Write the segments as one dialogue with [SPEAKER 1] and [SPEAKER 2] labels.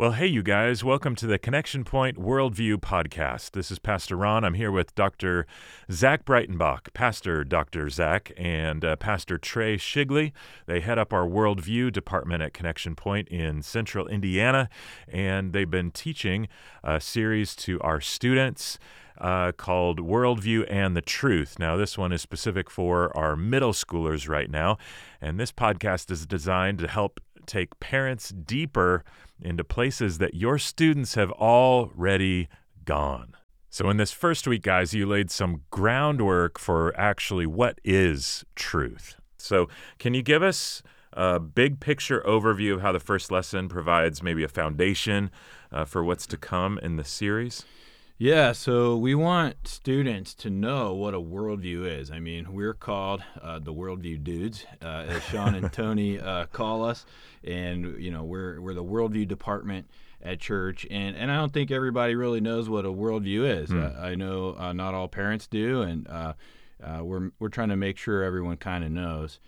[SPEAKER 1] Well, hey, you guys, welcome to the Connection Pointe Worldview Podcast. This is Pastor Ron. I'm here with Dr. Zach Breitenbach, Pastor Dr. Zach, and uh, Pastor Trey Shigley. They head up our Worldview department at Connection Pointe in central Indiana, and they've been teaching a series to our students. Uh, called Worldview and the Truth. Now, this one is specific for our middle schoolers right now, and this podcast is designed to help take parents deeper into places that your students have already gone. So, in this first week, guys, you laid some groundwork for actually what is truth. So, can you give us a big picture overview of how the first lesson provides maybe a foundation uh, for what's to come in the series?
[SPEAKER 2] Yeah, so we want students to know what a worldview is. I mean, we're called uh, the worldview dudes, uh, as Sean and Tony uh, call us, and you know we're we're the worldview department at church, and and I don't think everybody really knows what a worldview is. Hmm. I know uh, not all parents do, and uh, uh, we're we're trying to make sure everyone kind of knows,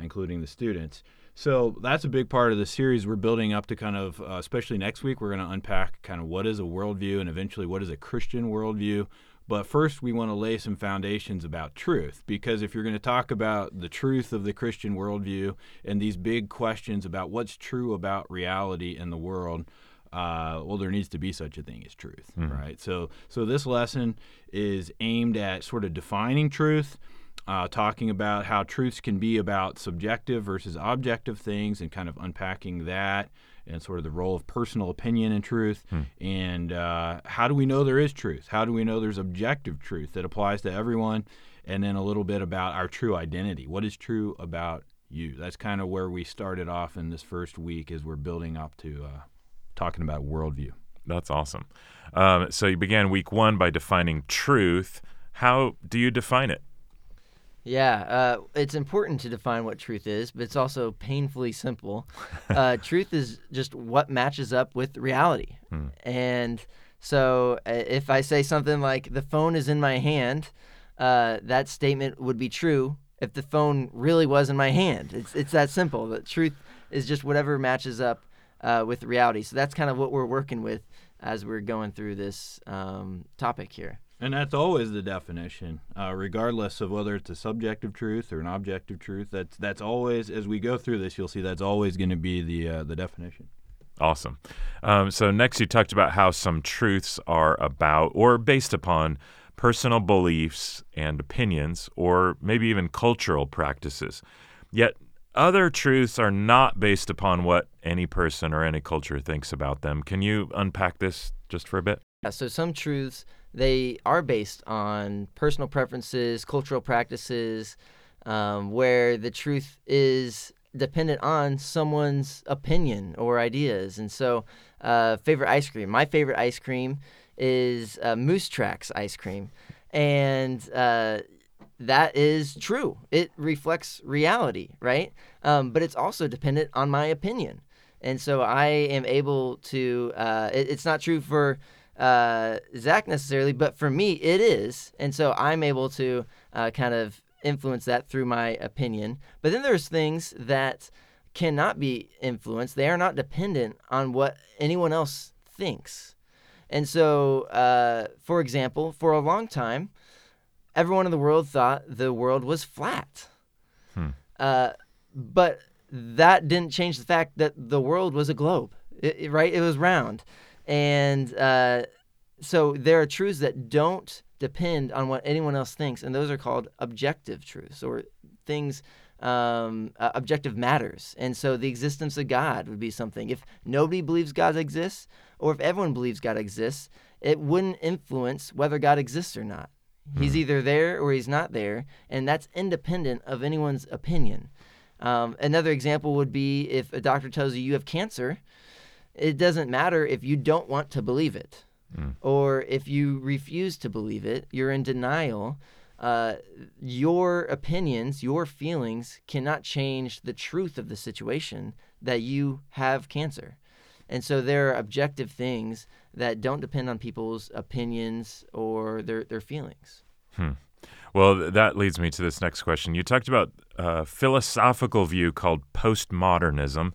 [SPEAKER 2] including the students. So that's a big part of the series we're building up to kind of, uh, especially next week, we're going to unpack kind of what is a worldview and eventually what is a Christian worldview. But first, we want to lay some foundations about truth because if you're going to talk about the truth of the Christian worldview and these big questions about what's true about reality in the world, uh, well, there needs to be such a thing as truth, mm-hmm. right? So, so this lesson is aimed at sort of defining truth uh, talking about how truths can be about subjective versus objective things and kind of unpacking that and sort of the role of personal opinion in truth. Hmm. And uh, how do we know there is truth? How do we know there's objective truth that applies to everyone? And then a little bit about our true identity. What is true about you? That's kind of where we started off in this first week as we're building up to uh, talking about worldview.
[SPEAKER 1] That's awesome. Um, so you began week one by defining truth. How do you define it?
[SPEAKER 3] Yeah, uh, it's important to define what truth is, but it's also painfully simple. Uh, truth is just what matches up with reality. Hmm. And so uh, if I say something like, the phone is in my hand, uh, that statement would be true if the phone really was in my hand. It's, it's that simple. The truth is just whatever matches up uh, with reality. So that's kind of what we're working with as we're going through this um, topic here.
[SPEAKER 2] And that's always the definition, uh, regardless of whether it's a subjective truth or an objective truth. That's that's always as we go through this, you'll see that's always going to be the uh, the definition.
[SPEAKER 1] Awesome. Um, so next, you talked about how some truths are about or based upon personal beliefs and opinions, or maybe even cultural practices. Yet other truths are not based upon what any person or any culture thinks about them. Can you unpack this just for a bit?
[SPEAKER 3] Yeah, so some truths they are based on personal preferences, cultural practices, um, where the truth is dependent on someone's opinion or ideas. And so, uh, favorite ice cream. My favorite ice cream is uh, Moose Tracks ice cream, and uh, that is true. It reflects reality, right? Um, but it's also dependent on my opinion. And so I am able to. Uh, it, it's not true for uh, Zach necessarily, but for me, it is. And so I'm able to uh, kind of influence that through my opinion. But then there's things that cannot be influenced, they are not dependent on what anyone else thinks. And so, uh, for example, for a long time, everyone in the world thought the world was flat. Hmm. Uh, but that didn't change the fact that the world was a globe, it, it, right? It was round. And uh, so there are truths that don't depend on what anyone else thinks, and those are called objective truths or things. Um, uh, objective matters. And so the existence of God would be something. If nobody believes God exists, or if everyone believes God exists, it wouldn't influence whether God exists or not. He's hmm. either there or he's not there, and that's independent of anyone's opinion. Um, another example would be if a doctor tells you you have cancer, it doesn't matter if you don't want to believe it mm. or if you refuse to believe it, you're in denial. Uh, your opinions, your feelings cannot change the truth of the situation that you have cancer. And so there are objective things that don't depend on people's opinions or their, their feelings.
[SPEAKER 1] Hmm. Well, that leads me to this next question. You talked about a philosophical view called postmodernism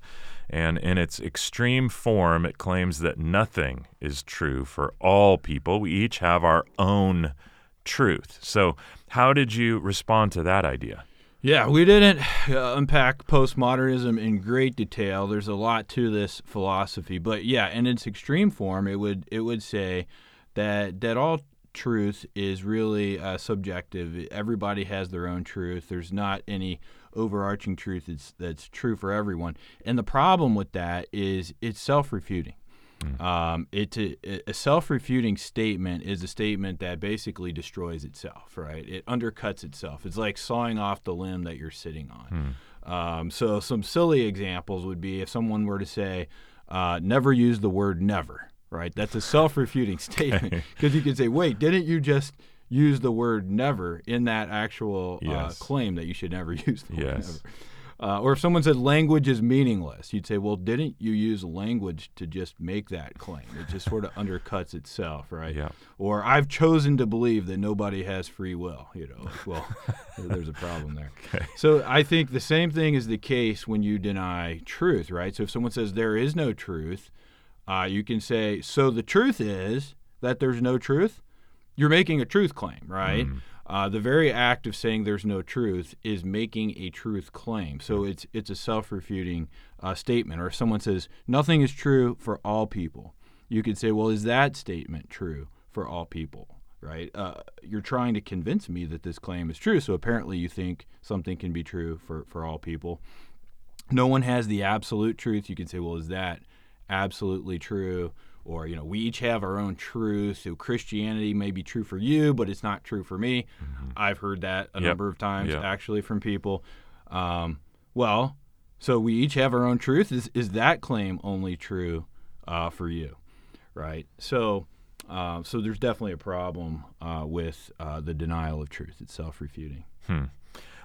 [SPEAKER 1] And in its extreme form, it claims that nothing is true for all people. We each have our own truth. So, how did you respond to that idea?
[SPEAKER 2] Yeah, we didn't uh, unpack postmodernism in great detail. There's a lot to this philosophy, but yeah, in its extreme form, it would it would say that that all truth is really uh, subjective. Everybody has their own truth. There's not any overarching truth that's, that's true for everyone. And the problem with that is it's self refuting. Mm. Um, it's a, a self refuting statement is a statement that basically destroys itself, right? It undercuts itself. It's like sawing off the limb that you're sitting on. Mm. Um, so, some silly examples would be if someone were to say, uh, never use the word never right? That's a self-refuting statement because you could say, "Wait, didn't you just use the word never in that actual uh, yes. uh, claim that you should never use the yes. word never?" Uh, or if someone said language is meaningless, you'd say, well, didn't you use language to just make that claim? It just sort of undercuts itself, right?
[SPEAKER 1] Yeah.
[SPEAKER 2] Or I've chosen to believe that nobody has free will. You know, well, there's a problem there.
[SPEAKER 1] Okay.
[SPEAKER 2] So I think the same thing is the case when you deny truth, right? So if someone says there is no truth, uh, you can say, so the truth is that there's no truth. You're making a truth claim, right? Mm. Uh, the very act of saying there's no truth is making a truth claim. So it's it's a self-refuting uh, statement. Or if someone says nothing is true for all people, you could say, well, is that statement true for all people? Right? Uh, you're trying to convince me that this claim is true. So apparently, you think something can be true for for all people. No one has the absolute truth. You can say, well, is that absolutely true or you know we each have our own truth so christianity may be true for you but it's not true for me mm-hmm. i've heard that a yep. number of times yep. actually from people um, well so we each have our own truth is, is that claim only true uh, for you right so uh, so there's definitely a problem uh, with uh, the denial of truth it's self-refuting
[SPEAKER 1] hmm.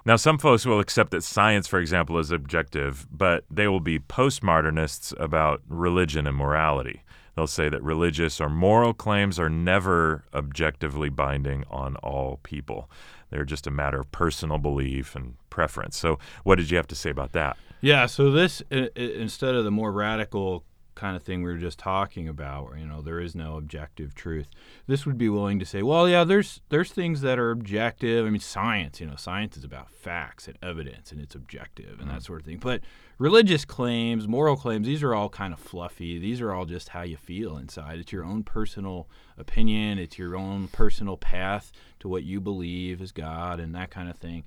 [SPEAKER 1] Now, some folks will accept that science, for example, is objective, but they will be postmodernists about religion and morality. They'll say that religious or moral claims are never objectively binding on all people. They're just a matter of personal belief and preference. So, what did you have to say about that?
[SPEAKER 2] Yeah, so this, instead of the more radical kind of thing we were just talking about where you know there is no objective truth this would be willing to say well yeah there's there's things that are objective i mean science you know science is about facts and evidence and it's objective and mm-hmm. that sort of thing but religious claims moral claims these are all kind of fluffy these are all just how you feel inside it's your own personal opinion it's your own personal path to what you believe is god and that kind of thing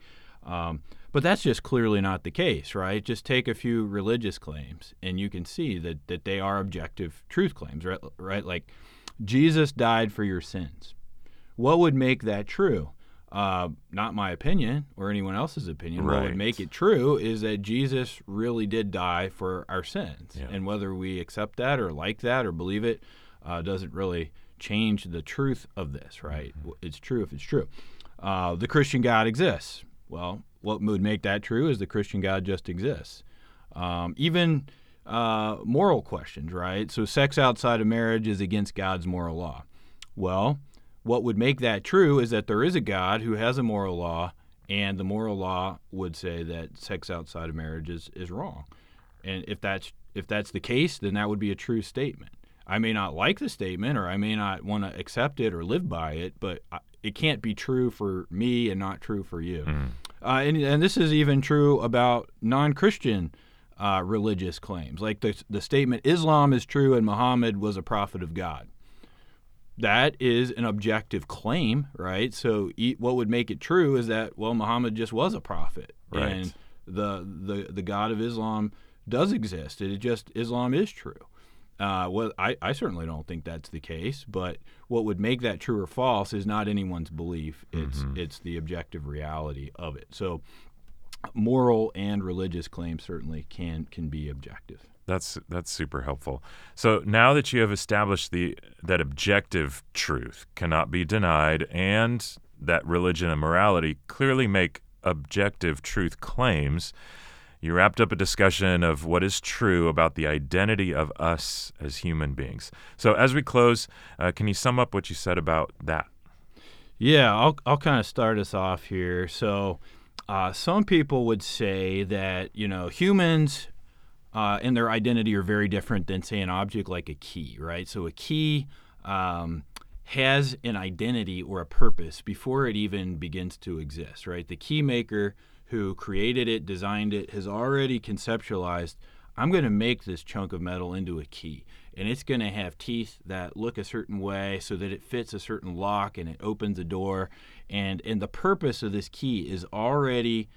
[SPEAKER 2] um, but that's just clearly not the case, right? Just take a few religious claims, and you can see that, that they are objective truth claims, right? Right? Like Jesus died for your sins. What would make that true? Uh, not my opinion or anyone else's opinion. Right. What would make it true is that Jesus really did die for our sins, yeah. and whether we accept that or like that or believe it uh, doesn't really change the truth of this, right? Mm-hmm. It's true if it's true. Uh, the Christian God exists. Well, what would make that true is the Christian God just exists. Um, even uh, moral questions, right? So, sex outside of marriage is against God's moral law. Well, what would make that true is that there is a God who has a moral law, and the moral law would say that sex outside of marriage is, is wrong. And if that's if that's the case, then that would be a true statement. I may not like the statement, or I may not want to accept it or live by it, but it can't be true for me and not true for you. Mm. Uh, and, and, this is even true about non-Christian uh, religious claims, like the the statement Islam is true and Muhammad was a prophet of God. That is an objective claim, right? So what would make it true is that well, Muhammad just was a prophet,
[SPEAKER 1] right.
[SPEAKER 2] and the the the God of Islam does exist. It just Islam is true. Uh, well, I, I certainly don't think that's the case, but what would make that true or false is not anyone's belief. It's mm-hmm. it's the objective reality of it. So, moral and religious claims certainly can can be objective.
[SPEAKER 1] That's that's super helpful. So now that you have established the that objective truth cannot be denied, and that religion and morality clearly make objective truth claims you wrapped up a discussion of what is true about the identity of us as human beings. So, as we close, uh, can you sum up what you said about that?
[SPEAKER 2] Yeah, I'll, I'll kind of start us off here. So, uh, some people would say that, you know, humans uh, and their identity are very different than, say, an object like a key, right? So a key um, has an identity or a purpose before it even begins to exist, right? The key maker who created it, designed it, has already conceptualized I'm going to make this chunk of metal into a key. And it's going to have teeth that look a certain way so that it fits a certain lock and it opens a door. And, and the purpose of this key is already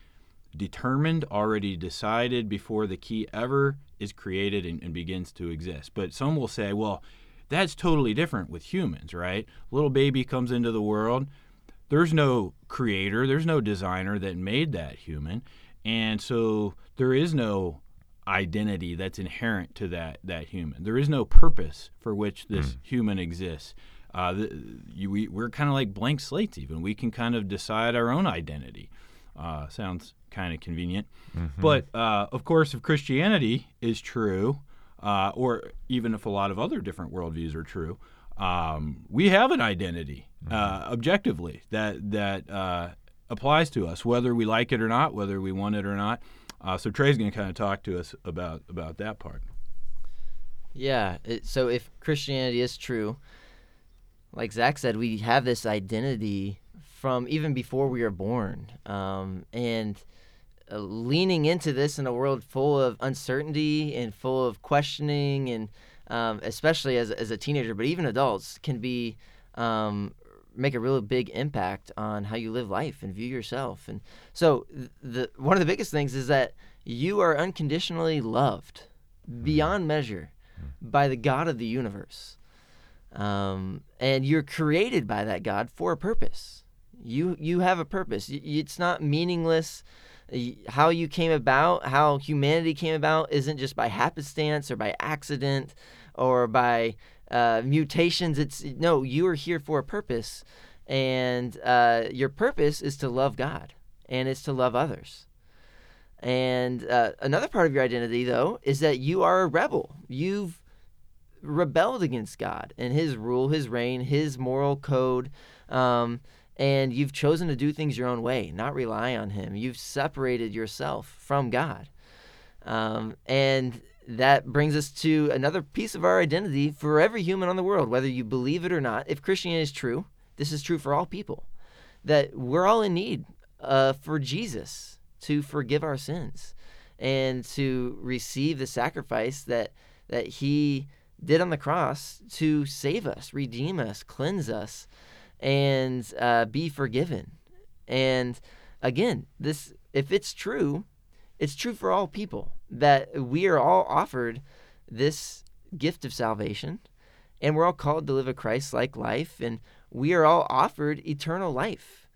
[SPEAKER 2] determined, already decided before the key ever is created and, and begins to exist. But some will say, well, that's totally different with humans, right? Little baby comes into the world. There's no creator, there's no designer that made that human. And so there is no identity that's inherent to that that human. There is no purpose for which this mm. human exists. Uh, the, you, we, we're kind of like blank slates. Even we can kind of decide our own identity. Uh, sounds kind of convenient, mm-hmm. but uh, of course, if Christianity is true, uh, or even if a lot of other different worldviews are true, um, we have an identity mm-hmm. Uh, objectively that that uh, applies to us, whether we like it or not, whether we want it or not. Uh, so Trey's going to kind of talk to us about about that part.
[SPEAKER 3] Yeah. It, so if Christianity is true, like Zach said, we have this identity from even before we are born, um, and uh, leaning into this in a world full of uncertainty and full of questioning, and um, especially as as a teenager, but even adults can be um, make a really big impact on how you live life and view yourself. And so the one of the biggest things is that you are unconditionally loved mm-hmm. beyond measure mm-hmm. by the God of the universe. Um, and you're created by that God for a purpose. You you have a purpose. It's not meaningless. How you came about, how humanity came about, isn't just by happenstance or by accident or by uh, mutations. It's no, you are here for a purpose, and uh, your purpose is to love God and it's to love others. And uh, another part of your identity, though, is that you are a rebel. You've rebelled against God and His rule, His reign, His moral code. Um, and you've chosen to do things your own way, not rely on Him. You've separated yourself from God. Um, and that brings us to another piece of our identity for every human on the world, whether you believe it or not. If Christianity is true, this is true for all people, that we're all in need uh, for Jesus to forgive our sins and to receive the sacrifice that that He did on the cross to save us, redeem us, cleanse us, and uh, be forgiven. And again, this if it's true, it's true for all people that we are all offered this gift of salvation and we're all called to live a Christ like life and we are all offered eternal life.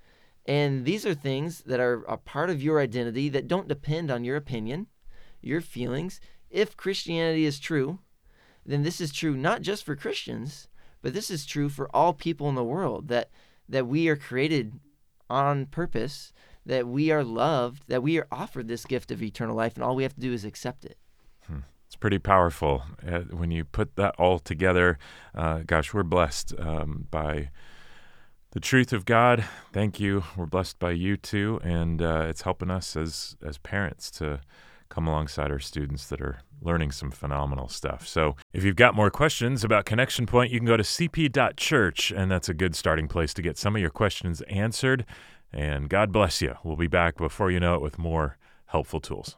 [SPEAKER 3] And these are things that are a part of your identity that don't depend on your opinion, your feelings. If Christianity is true, then this is true not just for Christians, but this is true for all people in the world that that we are created on purpose that we are loved, that we are offered this gift of eternal life, and all we have to do is accept it.
[SPEAKER 1] Hmm. It's pretty powerful uh, when you put that all together. Uh, gosh, we're blessed um, by the truth of God. Thank you. We're blessed by you too, and uh, it's helping us as as parents to come alongside our students that are learning some phenomenal stuff. So, if you've got more questions about Connection Pointe, you can go to cp.church, and that's a good starting place to get some of your questions answered. And God bless you. We'll be back before you know it with more helpful tools.